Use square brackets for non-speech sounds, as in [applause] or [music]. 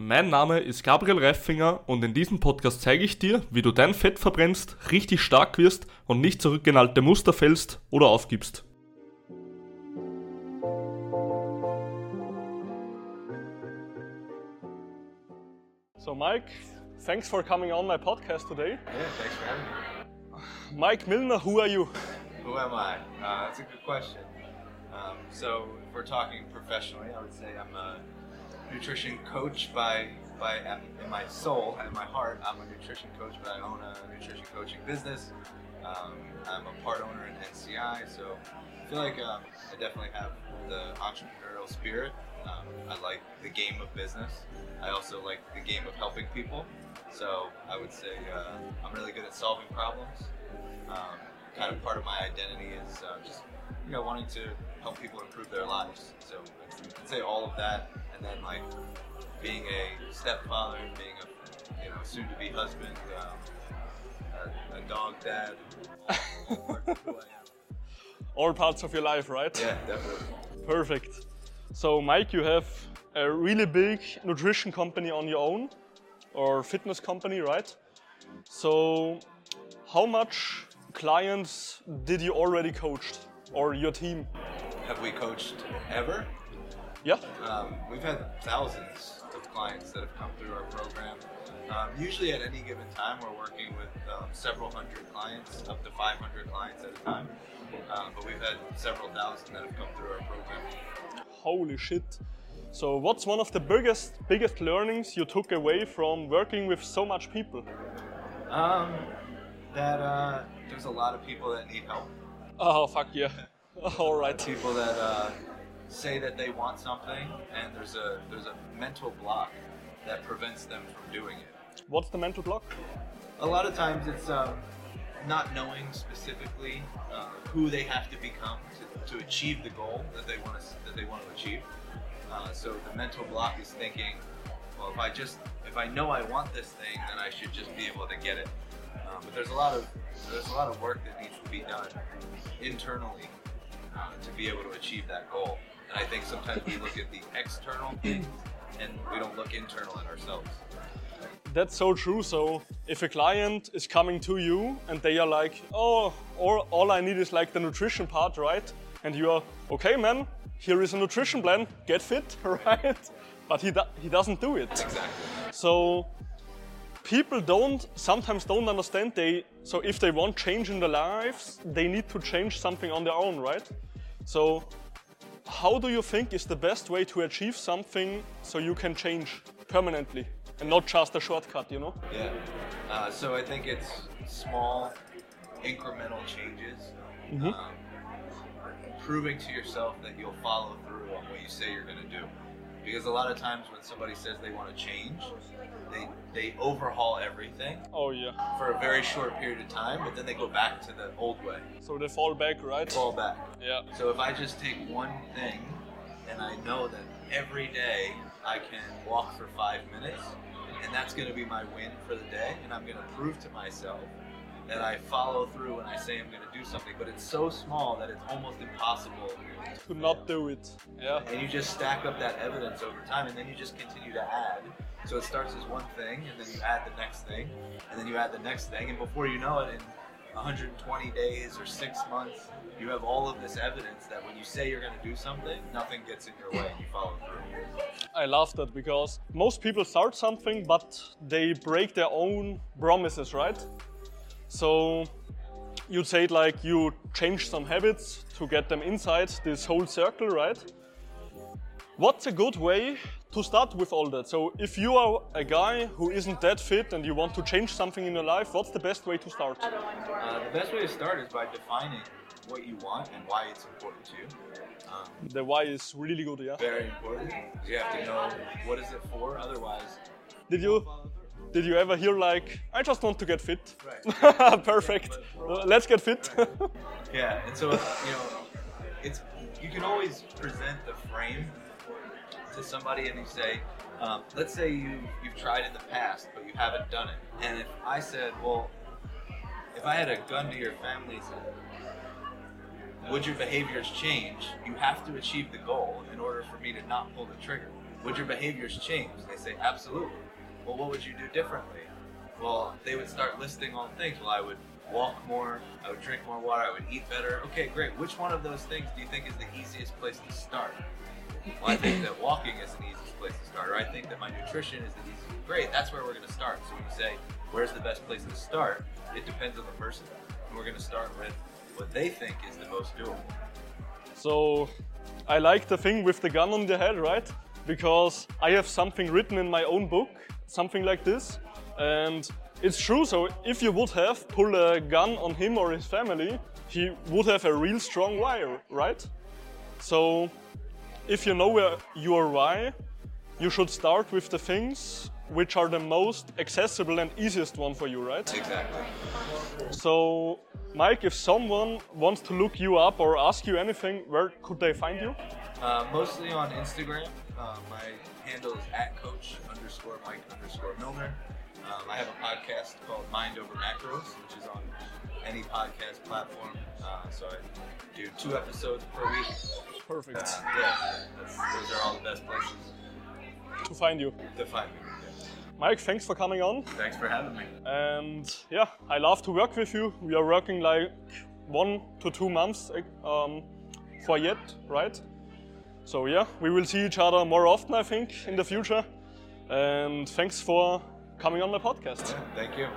Mein Name ist Gabriel Reifinger und in diesem Podcast zeige ich dir, wie du dein Fett verbrennst, richtig stark wirst und nicht zurück in alte Muster fällst oder aufgibst. So Mike, thanks for coming on my podcast today. Yeah, thanks for having me. Mike Milner, who are you? Who am I? Uh, that's a good question. Um, so, if we're talking professionally, I would say I'm a nutrition coach by by in my soul and my heart. I'm a nutrition coach, but I own a nutrition coaching business. Um, I'm a part owner in NCI, so I feel like um, I definitely have the entrepreneurial spirit. Um, I like the game of business. I also like the game of helping people. So I would say uh, I'm really good at solving problems. Um, kind of part of my identity is uh, just you know wanting to help people improve their lives. So I'd say all of that, and then like being a stepfather, and being a you know soon-to-be husband, um, a, a dog dad. all parts of who I am. All parts of your life, right? Yeah, definitely. Perfect. So, Mike, you have a really big nutrition company on your own, or fitness company, right? So, how much clients did you already coached, or your team? Have we coached ever? Yeah. Um, we've had thousands of clients that have come through our program. Um, usually, at any given time, we're working with um, several hundred clients, up to 500 clients at a time. Um, but we've had several thousand that have come through our program. Holy shit. So, what's one of the biggest biggest learnings you took away from working with so much people? Um, that uh, there's a lot of people that need help. Oh fuck yeah. [laughs] All right. People that uh, say that they want something, and there's a there's a mental block that prevents them from doing it. What's the mental block? a lot of times it's um, not knowing specifically uh, who they have to become to, to achieve the goal that they want to that they want to achieve. Uh, so the mental block is thinking, well, if I just if I know I want this thing, then I should just be able to get it. Um, but there's a lot of there's a lot of work that needs to be done internally uh, to be able to achieve that goal. I think sometimes we look at the external things and we don't look internal at ourselves. That's so true. So if a client is coming to you and they are like, oh, all, all I need is like the nutrition part, right? And you are, okay, man, here is a nutrition plan, get fit, [laughs] right? But he, do, he doesn't do it. Exactly. So people don't sometimes don't understand they so if they want change in their lives, they need to change something on their own, right? So how do you think is the best way to achieve something so you can change permanently and not just a shortcut, you know? Yeah. Uh, so I think it's small, incremental changes. Um, proving to yourself that you'll follow through on what you say you're going to do. Because a lot of times when somebody says they want to change, they they overhaul everything Oh yeah. for a very short period of time, but then they go back to the old way, So they fall back, right? fall back. Yeah. So if I just take one thing and I know that every day I can walk for five minutes and that's going to be my win for the day and I'm going to prove to myself that I follow through when I say I'm going to do something, but it's so small that it's almost impossible To not do it. Yeah. and you just stack up that evidence over time and then you just continue to add so it starts as one thing and then you add the next thing and then you add the next thing and before you know it in 120 days or six months you have all of this evidence that when you say you're going to do something nothing gets in your way and you follow through I love that because most people start something but they break their own promises, right? So you'd say it like you change some habits to get them inside this whole circle, right? What's a good way to start with all that? So if you are a guy who isn't that fit and you want to change something in your life, what's the best way to start? uh, the best way to start is by defining what you want and why it's important to you um, The why is really good, yeah. very important you have to know what is it for otherwise Did you did you ever hear like I just want to get fit? Right. [laughs] Perfect. Uh, Let's get fit. Yeah, and so you know, it's you can always present the frame to somebody, and you say, um, let's say you you've tried in the past, but you haven't done it. And if I said, well, if I had a gun to your family, would your behaviors change? You have to achieve the goal in order for me to not pull the trigger. would your behaviors change? They say, absolutely. Well, what would you do differently? Well, they would start listing all things. Well, I would walk more, I would drink more water, I would eat better. Okay, great. Which one of those things do you think is the easiest place to start? Well, I think that [clears throat] walking is the easiest place to start, or I think that my nutrition is the easiest. Great, that's where we're going to start. So when you say, where's the best place to start? It depends on the person. And we're going to start with what they think is the most doable. So I like the thing with the gun on the head, right? Because I have something written in my own book, something like this. And it's true, so if you would have pulled a gun on him or his family, he would have a real strong wire, right? So if you know where your why, you should start with the things which are the most accessible and easiest one for you, right? Exactly. So, Mike, if someone wants to look you up or ask you anything, where could they find you? Uh, mostly on Instagram. Uh, my handle is at coach underscore Mike underscore Millner. Um, I have a podcast called Mind Over Macros, which is on any podcast platform. Uh, so I do two episodes per week. Perfect. Uh, yeah, that's, those are all the best places To find you. to find me. Mike, thanks for coming on. Thanks for having me. And yeah, I love to work with you. We are working like one to two months um, for yet, right? So yeah, we will see each other more often, I think, in the future. And thanks for coming on the podcast. Thank you.